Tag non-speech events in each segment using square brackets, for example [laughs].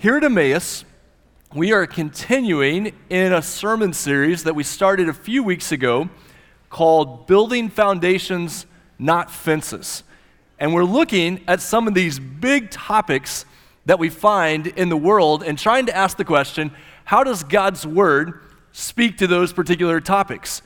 Here at Emmaus, we are continuing in a sermon series that we started a few weeks ago called Building Foundations, Not Fences. And we're looking at some of these big topics that we find in the world and trying to ask the question how does God's Word speak to those particular topics?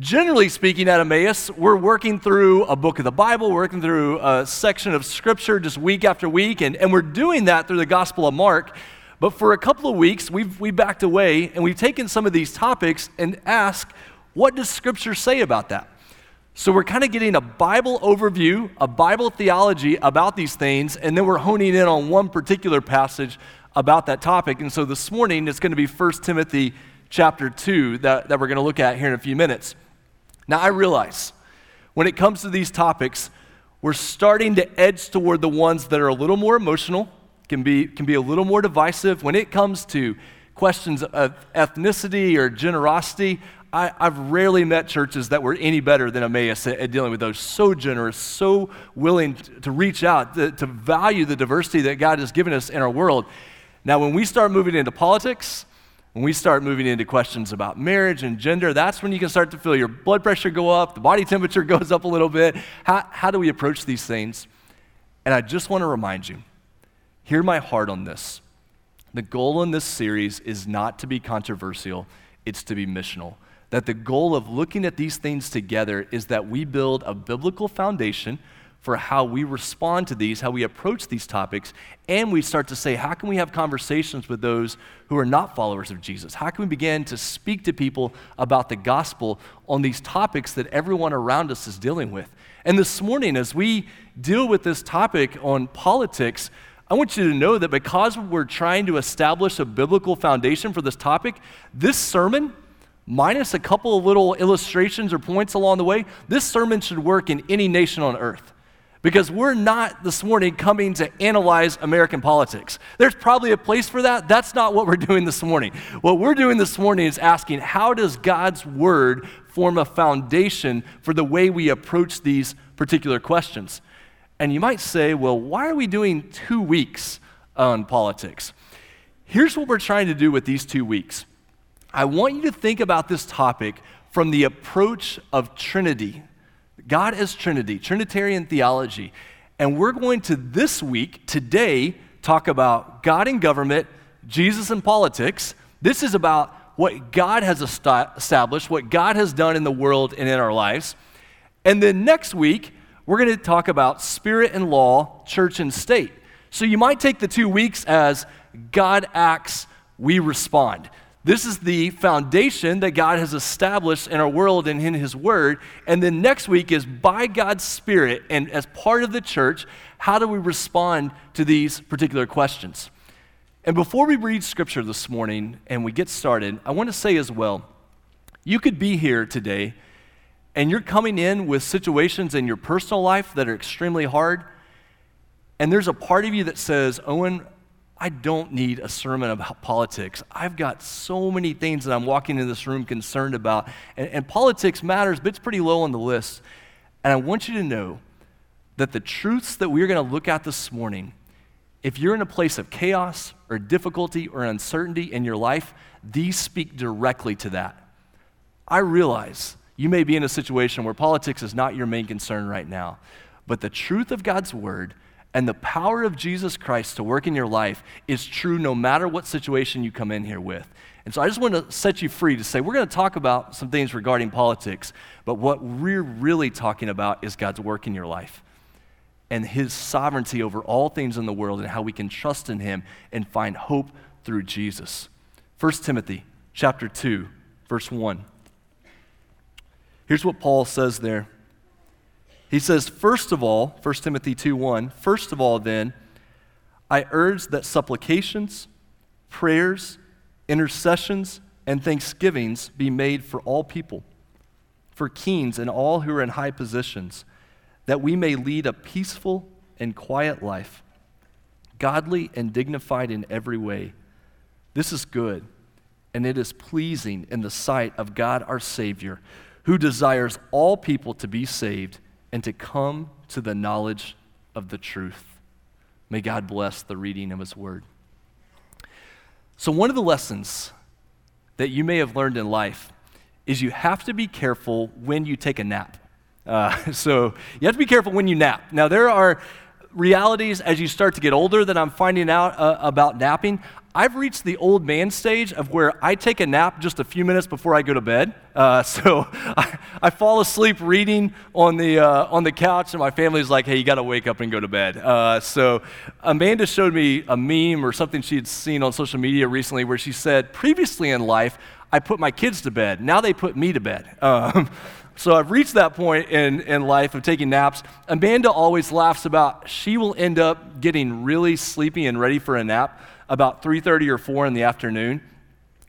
Generally speaking, at Emmaus, we're working through a book of the Bible, working through a section of Scripture just week after week, and, and we're doing that through the Gospel of Mark. But for a couple of weeks, we've, we backed away and we've taken some of these topics and asked, what does Scripture say about that? So we're kind of getting a Bible overview, a Bible theology about these things, and then we're honing in on one particular passage about that topic. And so this morning, it's going to be 1 Timothy chapter 2 that, that we're going to look at here in a few minutes. Now, I realize when it comes to these topics, we're starting to edge toward the ones that are a little more emotional, can be, can be a little more divisive. When it comes to questions of ethnicity or generosity, I, have rarely met churches that were any better than Emmaus at, at, dealing with those. So generous, so willing to, reach out, to, to value the diversity that God has given us in our world. Now, when we start moving into politics, when we start moving into questions about marriage and gender, that's when you can start to feel your blood pressure go up, the body temperature [laughs] goes up a little bit. How, how do we approach these things? And I just want to remind you hear my heart on this. The goal in this series is not to be controversial, it's to be missional. That the goal of looking at these things together is that we build a biblical foundation for how we respond to these, how we approach these topics, and we start to say, how can we have conversations with those who are not followers of Jesus? How can we begin to speak to people about the gospel on these topics that everyone around us is dealing with? And this morning, as we deal with this topic on politics, I want you to know that because we're trying to establish a biblical foundation for this topic, this sermon, minus a couple of little illustrations or points along the way, this sermon should work in any nation on earth because we're not this morning coming to analyze American politics. There's probably a place for that. That's not what we're doing this morning. What we're doing this morning is asking how does God's word form a foundation for the way we approach these particular questions? And you might say, well, why are we doing two weeks on politics? Here's what we're trying to do with these two weeks. I want you to think about this topic from the approach of Trinity God as Trinity, Trinitarian theology. And we're going to this week, today, talk about God in government, Jesus in politics. This is about what God has established, what God has done in the world and in our lives. And then next week, we're going to talk about spirit and law, church and state. So you might take the two weeks as God acts, we respond. This is the foundation that God has established in our world and in His Word. And then next week is by God's Spirit and as part of the church, how do we respond to these particular questions? And before we read Scripture this morning and we get started, I want to say as well you could be here today and you're coming in with situations in your personal life that are extremely hard. And there's a part of you that says, Owen, I don't need a sermon about politics. I've got so many things that I'm walking in this room concerned about. And, and, politics matters, but it's pretty low on the list. And I want you to know that the truths that we're going to look at this morning, if you're in a place of chaos or difficulty or uncertainty in your life, these speak directly to that. I realize you may be in a situation where politics is not your main concern right now, but the truth of God's word and the power of Jesus Christ to work in your life is true no matter what situation you come in here with. And so I just want to set you free to say we're going to talk about some things regarding politics, but what we're really talking about is God's work in your life and his sovereignty over all things in the world and how we can trust in him and find hope through Jesus. 1 Timothy chapter 2 verse 1. Here's what Paul says there. He says, first of all, 1 Timothy 2 1, first of all, then, I urge that supplications, prayers, intercessions, and thanksgivings be made for all people, for kings and all who are in high positions, that we may lead a peaceful and quiet life, godly and dignified in every way. This is good, and it is pleasing in the sight of God our Savior, who desires all people to be saved and to come to the knowledge of the truth. May God bless the reading of His word. So, one of the lessons that you may have learned in life is you have to be careful when you take a nap. Uh, [laughs] so, you have to be careful when you nap. Now, there are realities as you start to get older that I'm finding out uh, about napping. I've reached the old man stage of where I take a nap just a few minutes before I go to bed. Uh, [laughs] so I, I, fall asleep reading on the, uh, on the couch, and my family's like, hey, you got to wake up and go to bed. Uh, so Amanda showed me a meme or something she had seen on social media recently where she said, previously in life, I put my kids to bed. Now they put me to bed. [laughs] Um, so I've reached that point in, in life of taking naps. Amanda always laughs about she will end up getting really sleepy and ready for a nap about 3.30 or 4 in the afternoon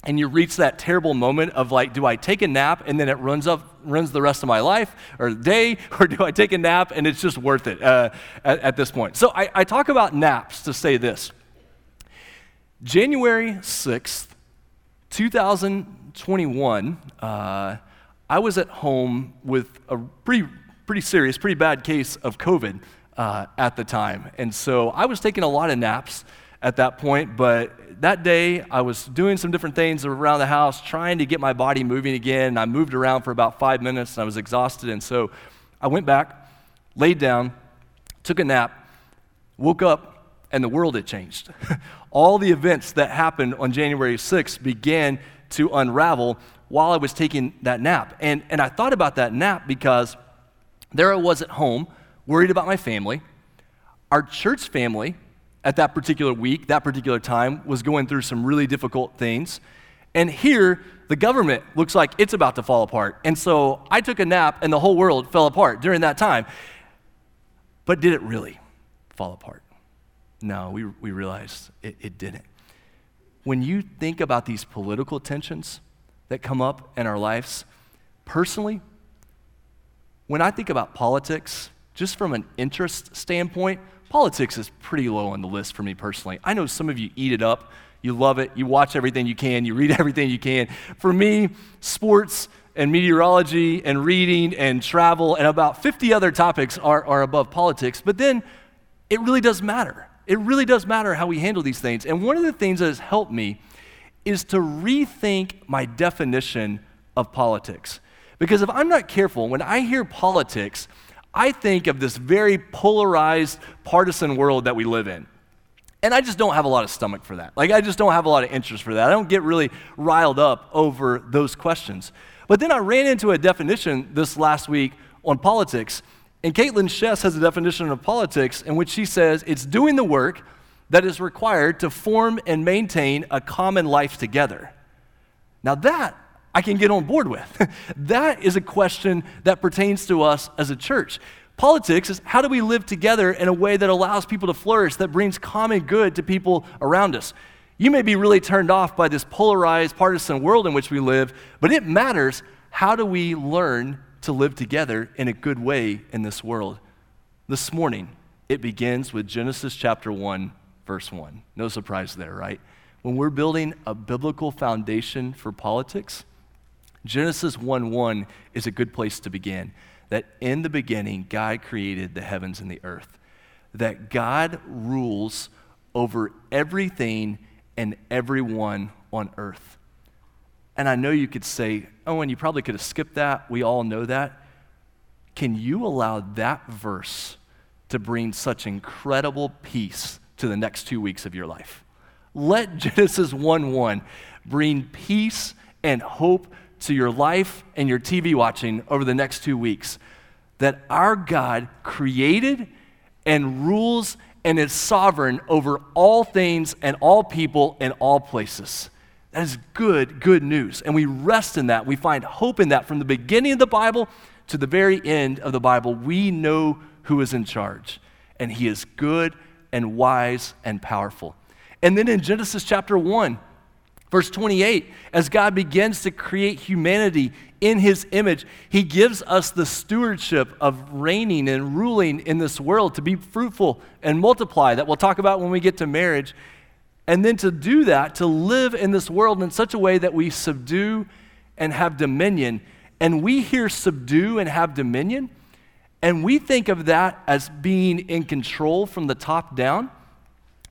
and you reach that terrible moment of like do i take a nap and then it runs up runs the rest of my life or day [laughs] or do i take a nap and it's just worth it uh, at, at, this point? So I, I talk about naps to say this. January 6th 2021 uh, i was at home with a pretty pretty serious pretty bad case of covid uh, at the time. And so i was taking a lot of naps at that point, but that day I was doing some different things around the house, trying to get my body moving again. I moved around for about five minutes and I was exhausted. And so I went back, laid down, took a nap, woke up, and the world had changed. [laughs] All the events that happened on January 6th began to unravel while I was taking that nap. And, and I thought about that nap because there I was at home, worried about my family. Our church family at that particular week, that particular time, was going through some really difficult things. And here, the government looks like it's about to fall apart. And so I took a nap, and the whole world fell apart during that time. But did it really fall apart? No, we, we realized it, it didn't. When you think about these political tensions that come up in our lives, personally, when I think about politics, just from an interest standpoint, politics is pretty low on the list for me personally. I know some of you eat it up. You love it. You watch everything you can. You read [laughs] everything you can. For me, sports and meteorology and reading and travel and about 50 other topics are, are above politics. But then it really does matter. It really does matter how we handle these things. And one of the things that has helped me is to rethink my definition of politics. Because if I'm not careful, when I hear politics, I think of this very polarized, partisan world that we live in. And I just don't have a lot of stomach for that. Like, I just don't have a lot of interest for that. I don't get really riled up over those questions. But then I ran into a definition this last week on politics. And Kaitlyn Schiess has a definition of politics in which she says it's doing the work that is required to form and maintain a common life together. Now, that I can get on board with. [laughs] that is a question that pertains to us as a church. Politics is how do we live together in a way that allows people to flourish, that brings common good to people around us. You may be really turned off by this polarized, partisan world in which we live, but it matters how do we learn to live together in a good way in this world. This morning, it begins with Genesis chapter 1, verse 1. No surprise there, right? When we're building a biblical foundation for politics, Genesis 1 1 is a good place to begin. That in the beginning, God created the heavens and the earth. That God rules over everything and everyone on earth. And I know you could say, oh, and you probably could have skipped that. We all know that. Can you allow that verse to bring such incredible peace to the next two weeks of your life? Let Genesis 1 1 bring peace and hope to your life and your TV watching over the next two weeks that our God created and rules and is sovereign over all things and all people and all places. That is good, good news. And we rest in that. We find hope in that from the beginning of the Bible to the very end of the Bible. We know who is in charge, and He is good and wise and powerful. And then in Genesis chapter 1, Verse 28 As God begins to create humanity in his image, he gives us the stewardship of reigning and ruling in this world to be fruitful and multiply, that we'll talk about when we get to marriage. And then to do that, to live in this world in such a way that we subdue and have dominion. And we hear subdue and have dominion, and we think of that as being in control from the top down.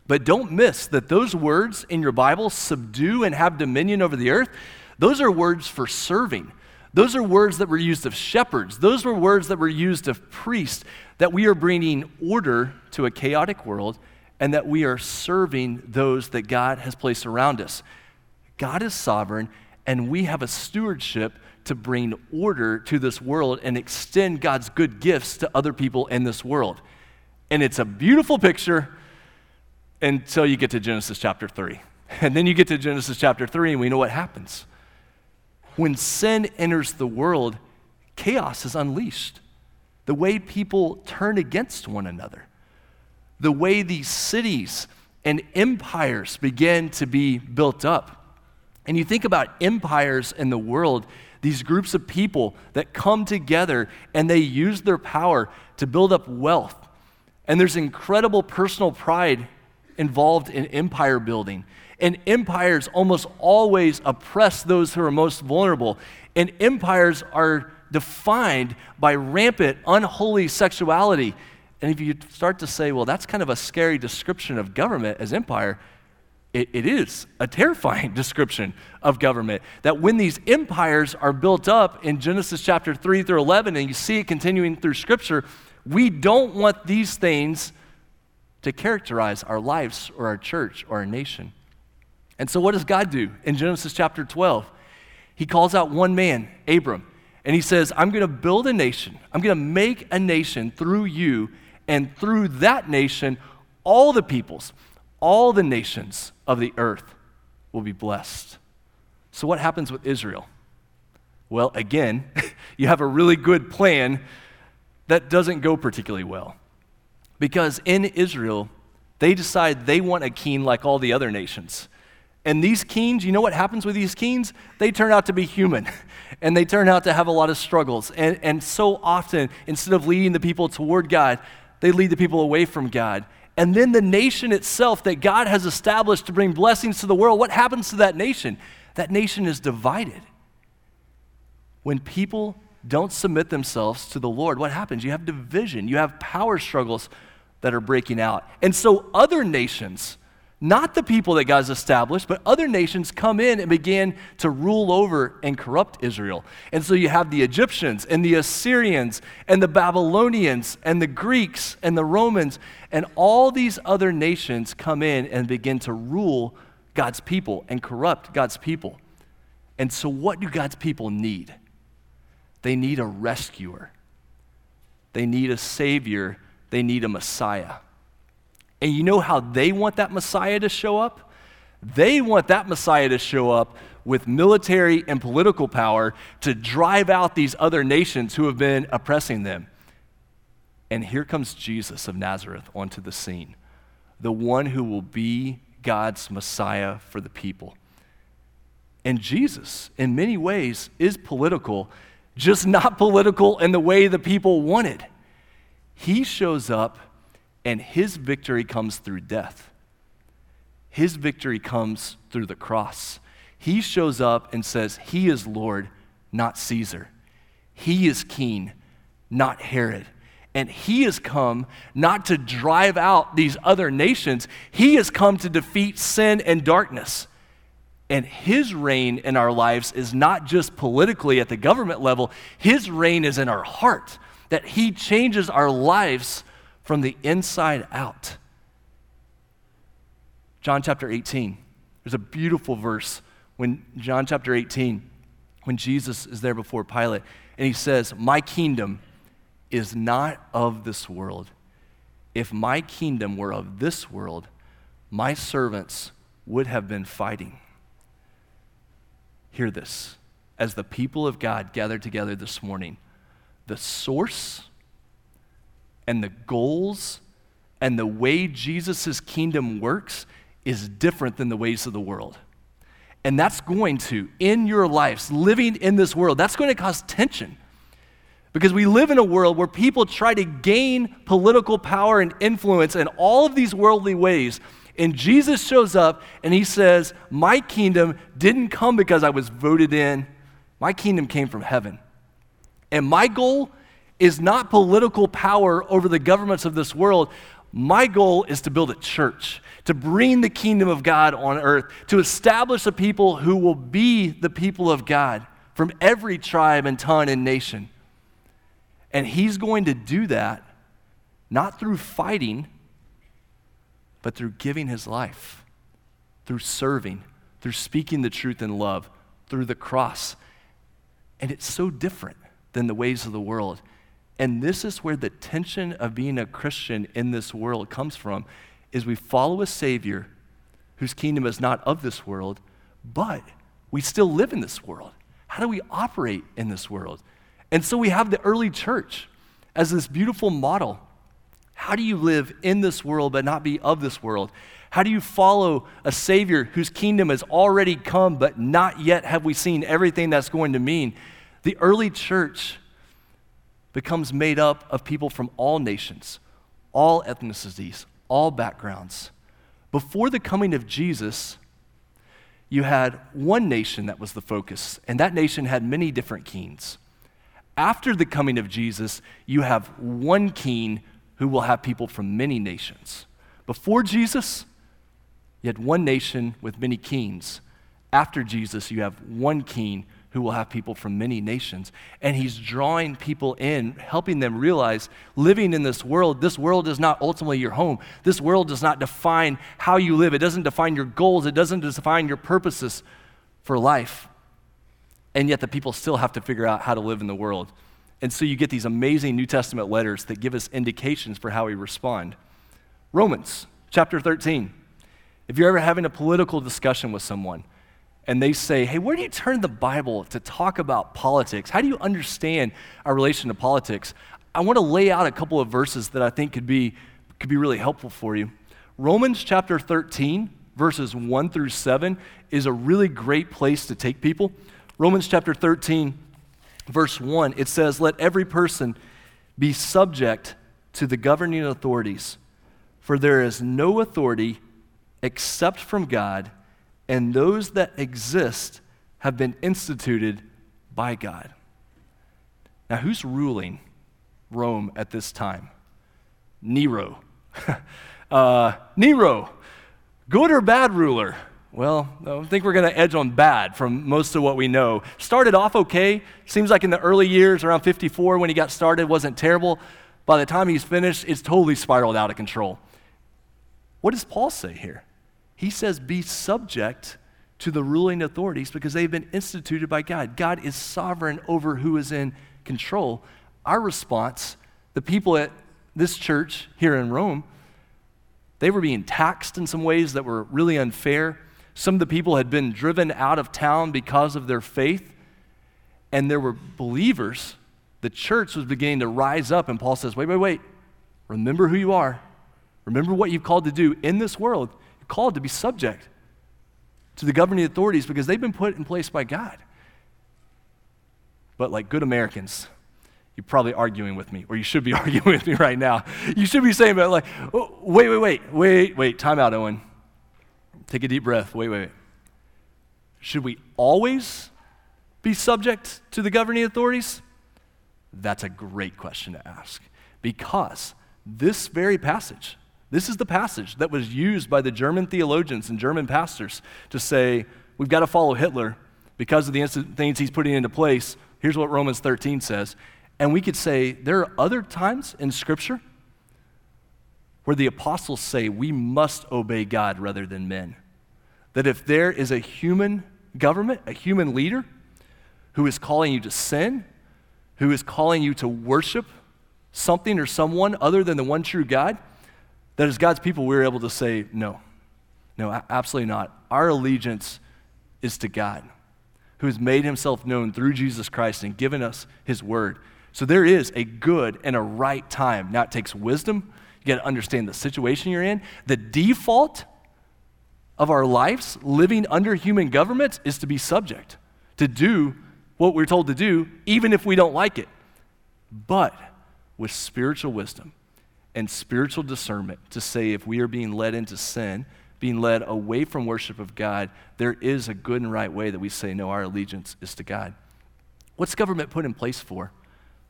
But don't miss that those words in your Bible, subdue and have dominion over the earth, those are words for serving. Those are words that were used of shepherds. Those were words that were used of priests, that we are bringing order to a chaotic world and that we are serving those that God has placed around us. God is sovereign, and we have a stewardship to bring order to this world and extend God's good gifts to other people in this world. And it's a beautiful picture until you get to Genesis chapter 3. And then you get to Genesis chapter 3, and we know what happens. When sin enters the world, chaos is unleashed. The way people turn against one another, the way these cities and empires begin to be built up. And you think about empires in the world, these groups of people that come together and they use their power to build up wealth. And there's incredible personal pride involved in empire building. And empires almost always oppress those who are most vulnerable. And empires are defined by rampant, unholy sexuality. And if you start to say, well, that's kind of a scary description of government as empire, it, it is a terrifying [laughs] description of government. That when these empires are built up in Genesis chapter 3 through 11, and you see it continuing through Scripture, we don't want these things to characterize our lives or our church or our nation. And so, what does God do in Genesis chapter 12? He calls out one man, Abram, and he says, I'm going to build a nation. I'm going to make a nation through you, and through that nation, all the peoples, all the nations of the earth will be blessed. So, what happens with Israel? Well, again, [laughs] you have a really good plan that doesn't go particularly well. Because in Israel, they decide they want a king like all the other nations. And these kings, you know what happens with these kings? They turn out to be human [laughs] and they turn out to have a lot of struggles. And, and so often, instead of leading the people toward God, they lead the people away from God. And then the nation itself that God has established to bring blessings to the world, what happens to that nation? That nation is divided. When people don't submit themselves to the Lord, what happens? You have division, you have power struggles that are breaking out. And so other nations, not the people that God's established, but other nations come in and begin to rule over and corrupt Israel. And so you have the Egyptians and the Assyrians and the Babylonians and the Greeks and the Romans, and all these other nations come in and begin to rule God's people and corrupt God's people. And so, what do God's people need? They need a rescuer, they need a savior, they need a Messiah. And you know how they want that Messiah to show up? They want that Messiah to show up with military and political power to drive out these other nations who have been oppressing them. And here comes Jesus of Nazareth onto the scene, the one who will be God's Messiah for the people. And Jesus, in many ways, is political just not political in the way the people wanted. He shows up, and his victory comes through death. His victory comes through the cross. He shows up and says, He is Lord, not Caesar. He is king, not Herod. And he has come not to drive out these other nations, he has come to defeat sin and darkness. And his reign in our lives is not just politically at the government level, his reign is in our heart, that he changes our lives from the inside out. John chapter 18, there's a beautiful verse when John chapter 18, when Jesus is there before Pilate, and he says, My kingdom is not of this world. If my kingdom were of this world, my servants would have been fighting Hear this. As the people of God gather together this morning, the source and the goals and the way Jesus' kingdom works is different than the ways of the world. And that's going to, in your lives, living in this world, that's going to cause tension. Because we live in a world where people try to gain political power and influence in all of these worldly ways and Jesus shows up and he says, My kingdom didn't come because I was voted in, my kingdom came from heaven. And my goal is not political power over the governments of this world. My goal is to build a church, to bring the kingdom of God on earth, to establish a people who will be the people of God from every tribe and tongue and nation. And he's going to do that not through fighting, but through giving his life, through serving, through speaking the truth in love, through the cross. And it's so different than the ways of the world. And this is where the tension of being a Christian in this world comes from is we follow a savior whose kingdom is not of this world, but we still live in this world. How do we operate in this world? And so we have the early church as this beautiful model. How do you live in this world but not be of this world? How do you follow a Savior whose kingdom has already come, but not yet have we seen everything that's going to mean? The early church becomes made up of people from all nations, all ethnicities, all backgrounds. Before the coming of Jesus, you had one nation that was the focus, and that nation had many different kings. After the coming of Jesus, you have one king who will have people from many nations. Before Jesus, you had one nation with many kings. After Jesus, you have one king who will have people from many nations. And he's drawing people in, helping them realize living in this world, this world is not ultimately your home. This world does not define how you live, it doesn't define your goals, it doesn't define your purposes for life. And yet, the people still have to figure out how to live in the world. And so, you get these amazing New Testament letters that give us indications for how we respond. Romans chapter 13. If you're ever having a political discussion with someone, and they say, Hey, where do you turn the Bible to talk about politics? How do you understand our relation to politics? I want to lay out a couple of verses that I think could be, could be really helpful for you. Romans chapter 13, verses 1 through 7, is a really great place to take people. Romans chapter 13, verse 1, it says, Let every person be subject to the governing authorities, for there is no authority except from God and those that exist have been instituted by God. Now, who's ruling Rome at this time? Nero. [laughs] uh, Nero, good or bad ruler? Well, I think we're going to edge on bad from most of what we know. Started off okay. Seems like in the early years, around 54 when he got started, wasn't terrible. By the time he's finished, it's totally spiraled out of control. What does Paul say here? He says, be subject to the ruling authorities because they've been instituted by God. God is sovereign over who is in control. Our response, the people at this church here in Rome, they were being taxed in some ways that were really unfair. Some of the people had been driven out of town because of their faith, and there were believers. The church was beginning to rise up, and Paul says, Wait, wait, wait. Remember who you are. Remember what you've called to do in this world You're called to be subject to the governing authorities because they've been put in place by God. But like good Americans, you're probably arguing with me, or you should be [laughs] arguing with me right now. You should be saying, but like, oh, wait, wait, wait, wait, wait, time out, Owen. Take a deep breath. Wait, wait, wait. Should we always be subject to the governing authorities? That's a great question to ask because this very passage this is the passage that was used by the German theologians and German pastors to say, we've got to follow Hitler because of the things he's putting into place. Here's what Romans 13 says. And we could say there are other times in Scripture where the apostles say we must obey God rather than men. That if there is a human government, a human leader who is calling you to sin, who is calling you to worship something or someone other than the one true God, that as God's people, we are able to say, no, no, absolutely not. Our allegiance is to God, who has made himself known through Jesus Christ and given us his word. So there is a good and a right time. Now, it takes wisdom. You got to understand the situation you're in. The default of our lives, living under human government, is to be subject, to do what we're told to do, even if we don't like it. But with spiritual wisdom, and spiritual discernment to say if we are being led into sin, being led away from worship of God, there is a good and right way that we say, no, our allegiance is to God. What's government put in place for?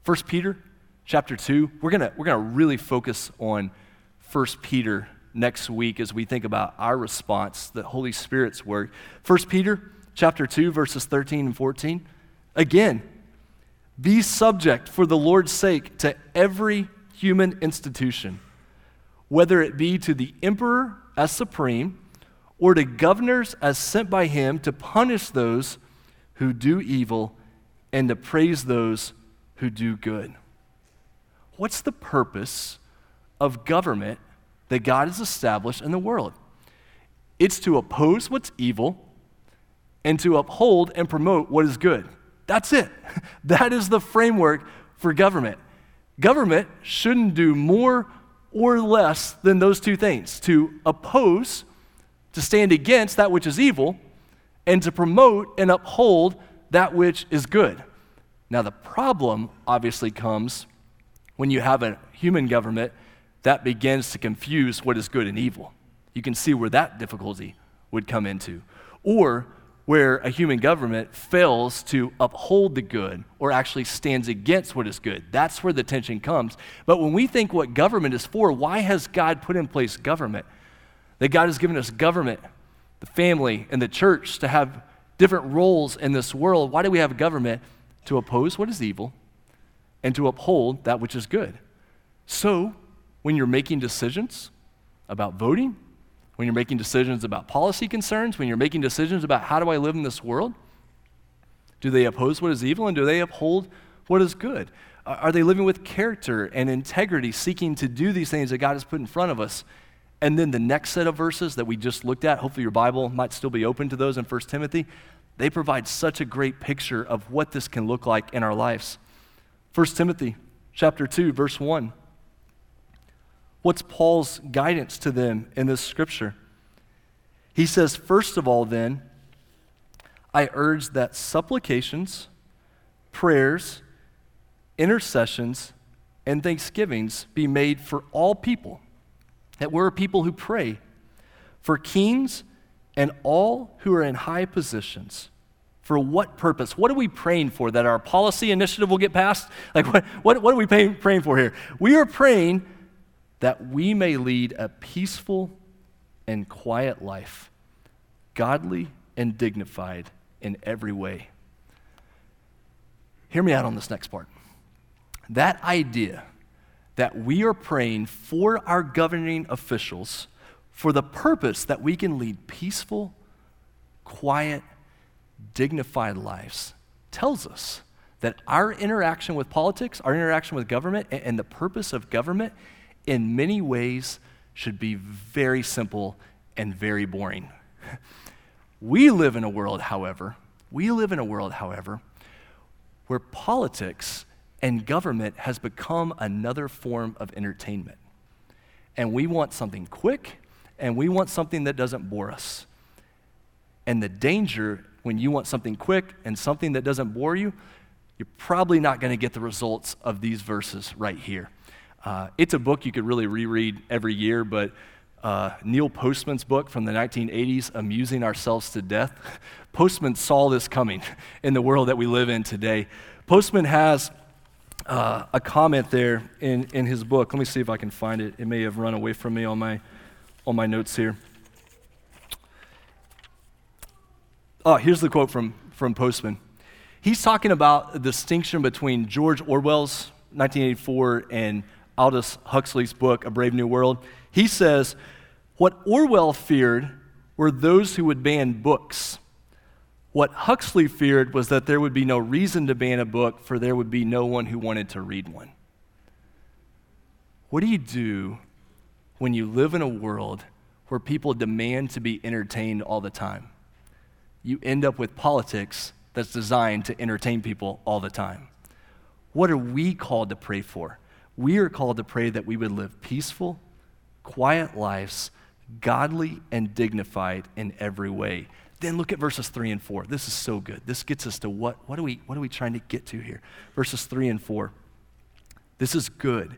1 Peter chapter 2, we're going we're gonna really focus on 1 Peter next week as we think about our response, the Holy Spirit's work. 1 Peter chapter 2 verses 13 and 14. Again, be subject for the Lord's sake to every human institution, whether it be to the emperor as supreme or to governors as sent by him to punish those who do evil and to praise those who do good. What's the purpose of government that God has established in the world? It's to oppose what's evil and to uphold and promote what is good. That's it. [laughs] That is the framework for government. Government shouldn't do more or less than those two things to oppose, to stand against that which is evil, and to promote and uphold that which is good. Now, the problem obviously comes when you have a human government that begins to confuse what is good and evil. You can see where that difficulty would come into. Or where a human government fails to uphold the good or actually stands against what is good. That's where the tension comes. But when we think what government is for, why has God put in place government? That God has given us government, the family, and the church to have different roles in this world. Why do we have government? To oppose what is evil and to uphold that which is good. So, when you're making decisions about voting, when you're making decisions about policy concerns, when you're making decisions about how do I live in this world? Do they oppose what is evil and do they uphold what is good? Are they living with character and integrity, seeking to do these things that God has put in front of us? And then the next set of verses that we just looked at, hopefully your Bible might still be open to those in 1 Timothy, they provide such a great picture of what this can look like in our lives. 1 Timothy chapter 2 verse 1 What's Paul's guidance to them in this scripture? He says, First of all, then, I urge that supplications, prayers, intercessions, and thanksgivings be made for all people, that we're a people who pray, for kings and all who are in high positions. For what purpose? What are we praying for? That our policy initiative will get passed? Like, what, what, what are we paying, praying for here? We are praying that we may lead a peaceful and quiet life, godly and dignified in every way. Hear me out on this next part. That idea that we are praying for our governing officials for the purpose that we can lead peaceful, quiet, dignified lives tells us that our interaction with politics, our interaction with government, and the purpose of government in many ways should be very simple and very boring. [laughs] We live in a world, however, we live in a world, however, where politics and government has become another form of entertainment. And we want something quick and we want something that doesn't bore us. And the danger when you want something quick and something that doesn't bore you, you're probably not going to get the results of these verses right here. Uh, it's a book you could really reread every year, but uh, Neil Postman's book from the 1980s, Amusing Ourselves to Death, [laughs] Postman saw this coming [laughs] in the world that we live in today. Postman has uh, a comment there in, in his book. Let me see if I can find it. It may have run away from me on my, on my notes here. Oh, here's the quote from, from Postman. He's talking about the distinction between George Orwell's 1984 and Aldous Huxley's book, A Brave New World, he says, What Orwell feared were those who would ban books. What Huxley feared was that there would be no reason to ban a book, for there would be no one who wanted to read one. What do you do when you live in a world where people demand to be entertained all the time? You end up with politics that's designed to entertain people all the time. What are we called to pray for? we are called to pray that we would live peaceful, quiet lives, godly and dignified in every way. Then look at verses 3 and 4. This is so good. This gets us to what, what, are we, what are we trying to get to here? Verses 3 and 4. This is good,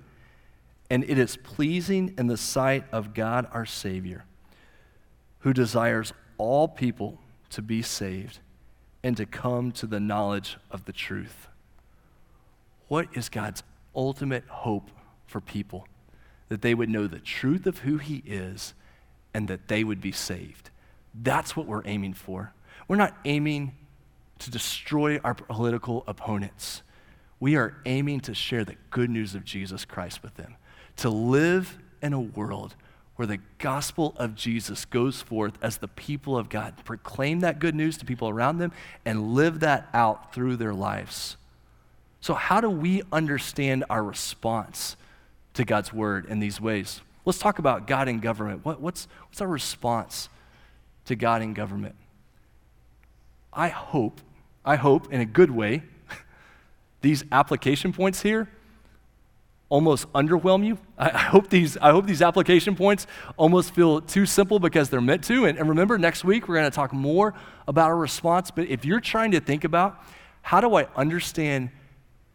and it is pleasing in the sight of God our Savior, who desires all people to be saved and to come to the knowledge of the truth. What is God's ultimate hope for people that they would know the truth of who He is and that they would be saved. That's what we're aiming for. We're not aiming to destroy our political opponents. We are aiming to share the good news of Jesus Christ with them, to live in a world where the gospel of Jesus goes forth as the people of God, proclaim that good news to people around them, and live that out through their lives. So, how do we understand our response to God's word in these ways? Let's talk about God and government. What, what's, what's our response to God and government? I hope, I hope in a good way, [laughs] these application points here almost underwhelm you. I, hope these, I hope these application points almost feel too simple because they're meant to. And, and remember, next week we're going to talk more about our response. But if you're trying to think about how do I understand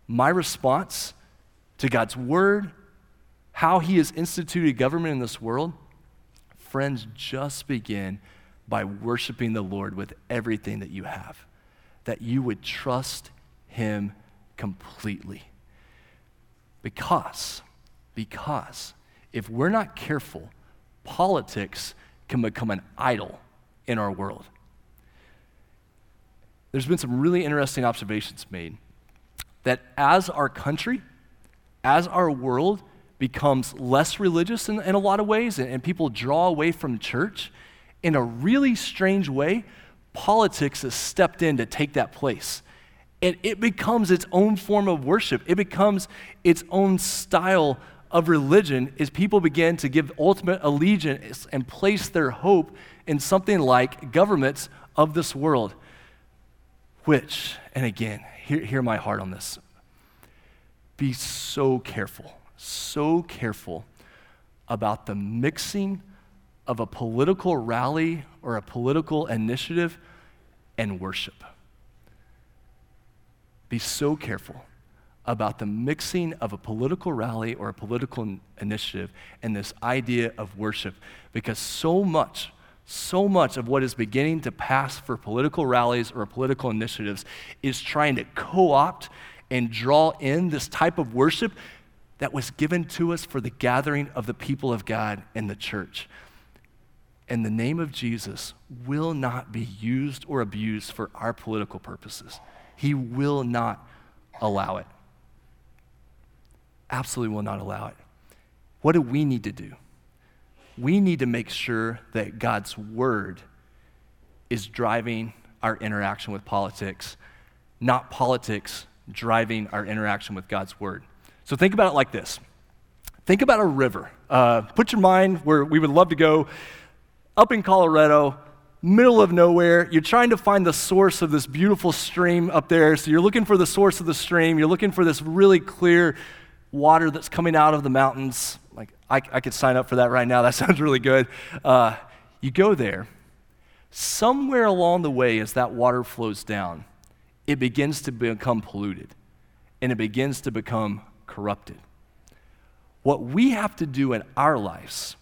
my response to God's word, how He has instituted government in this world, friends, just begin by worshiping the Lord with everything that you have, that you would trust Him completely. Because, because if we're not careful, politics can become an idol in our world. There's been some really interesting observations made that as our country, as our world becomes less religious in, in a lot of ways, and, and people draw away from church, in a really strange way, politics has stepped in to take that place and it becomes its own form of worship. It becomes its own style of religion as people begin to give ultimate allegiance and place their hope in something like governments of this world. Which, and again, hear, hear my heart on this. Be so careful, so careful about the mixing of a political rally or a political initiative and worship be so careful about the mixing of a political rally or a political initiative and this idea of worship because so much so much of what is beginning to pass for political rallies or political initiatives is trying to co-opt and draw in this type of worship that was given to us for the gathering of the people of God in the church. And the name of Jesus will not be used or abused for our political purposes. He will not allow it. Absolutely will not allow it. What do we need to do? We need to make sure that God's word is driving our interaction with politics, not politics driving our interaction with God's word. So think about it like this think about a river. Uh, put your mind where we would love to go up in Colorado middle of nowhere. You're trying to find the source of this beautiful stream up there. So you're looking for the source of the stream. You're looking for this really clear water that's coming out of the mountains. Like, I, I could sign up for that right now. [laughs] That sounds really good. Uh, you go there. Somewhere along the way, as that water flows down, it begins to become polluted and it begins to become corrupted. What we have to do in our lives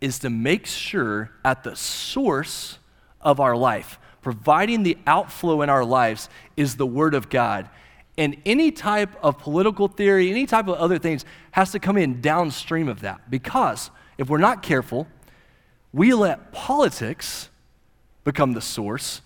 is to make sure at the source of our life, providing the outflow in our lives, is the Word of God. And any type of political theory, any type of other things has to come in downstream of that. Because if we're not careful, we let politics become the source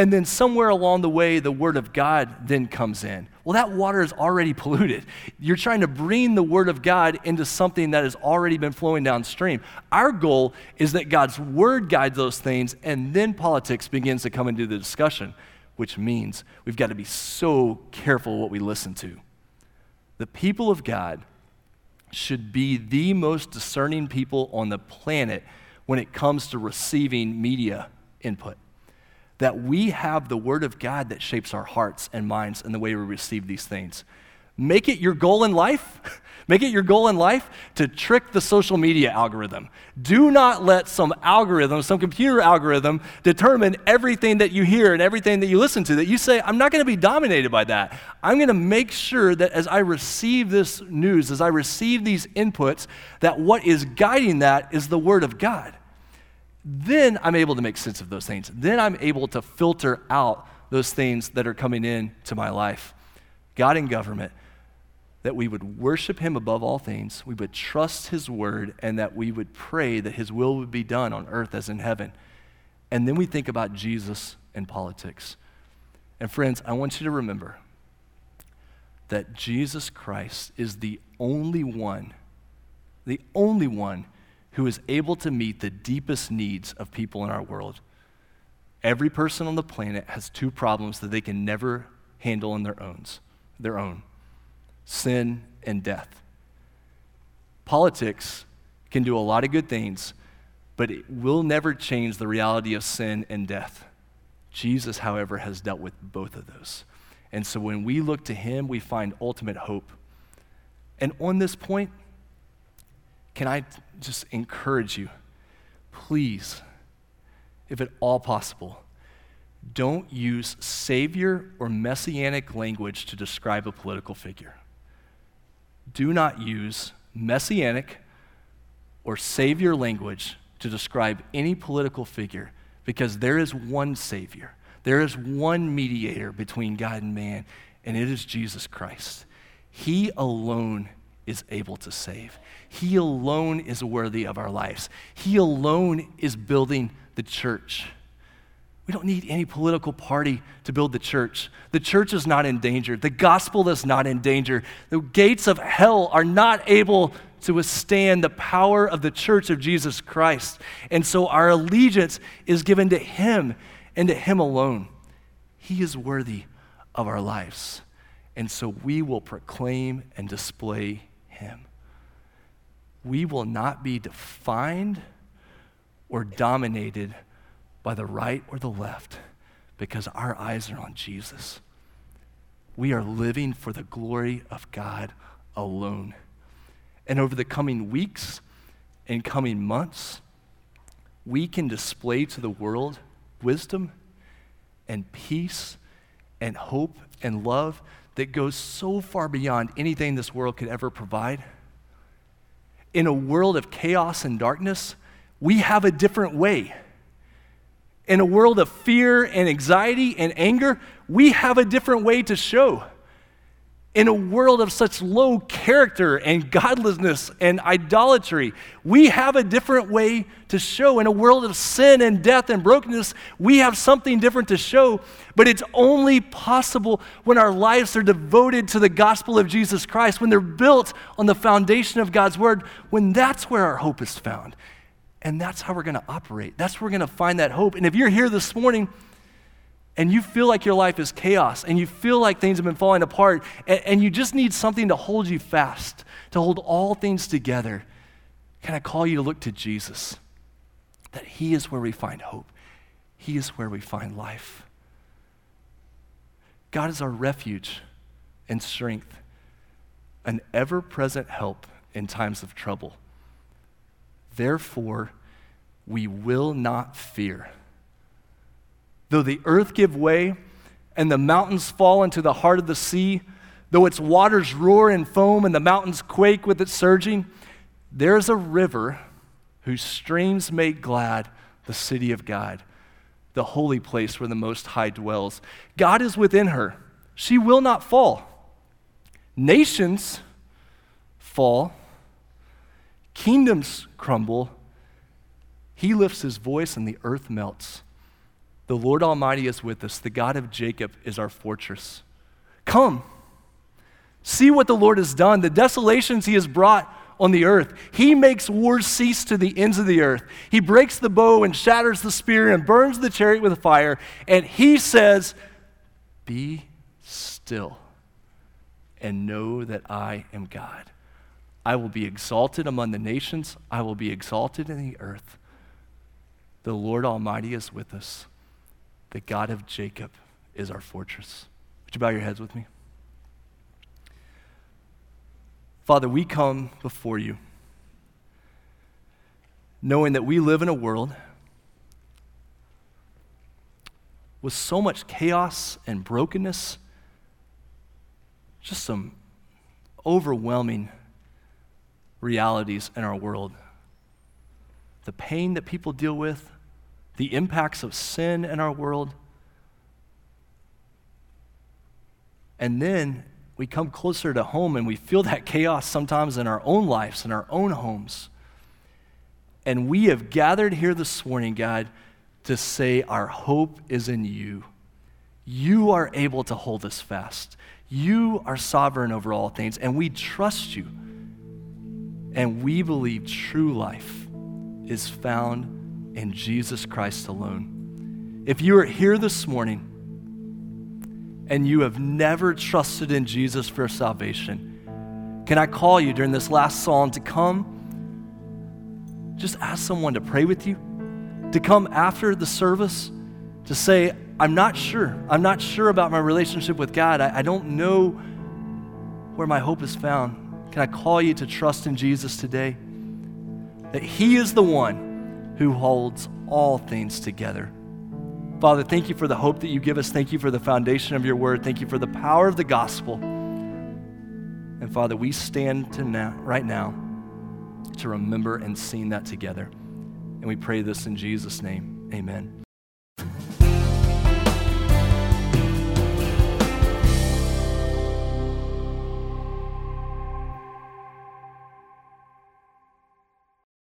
and then somewhere along the way, the Word of God then comes in. Well, that water is already [laughs] polluted. You're trying to bring the Word of God into something that has already been flowing downstream. Our goal is that God's Word guides those things, and then politics begins to come into the discussion, which means we've got to be so careful what we listen to. The people of God should be the most discerning people on the planet when it comes to receiving media input that we have the Word of God that shapes our hearts and minds and the way we receive these things. Make it your goal in life. [laughs] Make it your goal in life to trick the social media algorithm. Do not let some algorithm, some computer algorithm, determine everything that you hear and everything that you listen to. That you say, I'm not going to be dominated by that. I'm going to make sure that as I receive this news, as I receive these inputs, that what is guiding that is the Word of God then I'm able to make sense of those things. Then I'm able to filter out those things that are coming in to my life. God and government, that we would worship him above all things, we would trust his word, and that we would pray that his will would be done on earth as in heaven. And then we think about Jesus and politics. And friends, I want you to remember that Jesus Christ is the only one, the only one who is able to meet the deepest needs of people in our world. Every person on the planet has two problems that they can never handle on their own, their own sin and death. Politics can do a lot of good things, but it will never change the reality of sin and death. Jesus, however, has dealt with both of those. And so when we look to him, we find ultimate hope. And on this point, can I just encourage you, please, if at all possible, don't use savior or messianic language to describe a political figure. Do not use messianic or savior language to describe any political figure because there is one savior. There is one mediator between God and man, and it is Jesus Christ. He alone is able to save. He alone is worthy of our lives. He alone is building the church. We don't need any political party to build the church. The church is not in danger. The gospel is not in danger. The gates of hell are not able to withstand the power of the church of Jesus Christ. And so our allegiance is given to Him and to Him alone. He is worthy of our lives. And so we will proclaim and display Him. We will not be defined or dominated by the right or the left because our eyes are on Jesus. We are living for the glory of God alone. And over the coming weeks and coming months, we can display to the world wisdom and peace and hope and love that goes so far beyond anything this world could ever provide. In a world of chaos and darkness, we have a different way. In a world of fear and anxiety and anger, we have a different way to show in a world of such low character and godlessness and idolatry. We have a different way to show. In a world of sin and death and brokenness, we have something different to show, but it's only possible when our lives are devoted to the gospel of Jesus Christ, when they're built on the foundation of God's word, when that's where our hope is found. And that's how we're going to operate. That's where we're going to find that hope. And if you're here this morning, and you feel like your life is chaos and you feel like things have been falling apart and, and, you just need something to hold you fast, to hold all things together, can I call you to look to Jesus? That He is where we find hope, He is where we find life. God is our refuge and strength, an ever present help in times of trouble. Therefore, we will not fear. Though the earth give way and the mountains fall into the heart of the sea, though its waters roar and foam and the mountains quake with its surging, there is a river whose streams make glad the city of God, the holy place where the Most High dwells. God is within her. She will not fall. Nations fall, kingdoms crumble. He lifts his voice and the earth melts. The Lord Almighty is with us. The God of Jacob is our fortress. Come, see what the Lord has done, the desolations he has brought on the earth. He makes wars cease to the ends of the earth. He breaks the bow and shatters the spear and burns the chariot with fire. And he says, Be still and know that I am God. I will be exalted among the nations, I will be exalted in the earth. The Lord Almighty is with us. The God of Jacob is our fortress. Would you bow your heads with me? Father, we come before you knowing that we live in a world with so much chaos and brokenness, just some overwhelming realities in our world. The pain that people deal with, the impacts of sin in our world. And then we come closer to home and we feel that chaos sometimes in our own lives, in our own homes. And we have gathered here this morning, God, to say our hope is in you. You are able to hold us fast. You are sovereign over all things, and we trust you. And we believe true life is found in Jesus Christ alone. If you are here this morning and you have never trusted in Jesus for salvation, can I call you during this last song to come? Just ask someone to pray with you, to come after the service to say, I'm not sure. I'm not sure about my relationship with God. I, I don't know where my hope is found. Can I call you to trust in Jesus today? That He is the one who holds all things together. Father, thank you for the hope that you give us. Thank you for the foundation of your word. Thank you for the power of the gospel. And Father, we stand to now, right now to remember and sing that together. And we pray this in Jesus' name. Amen.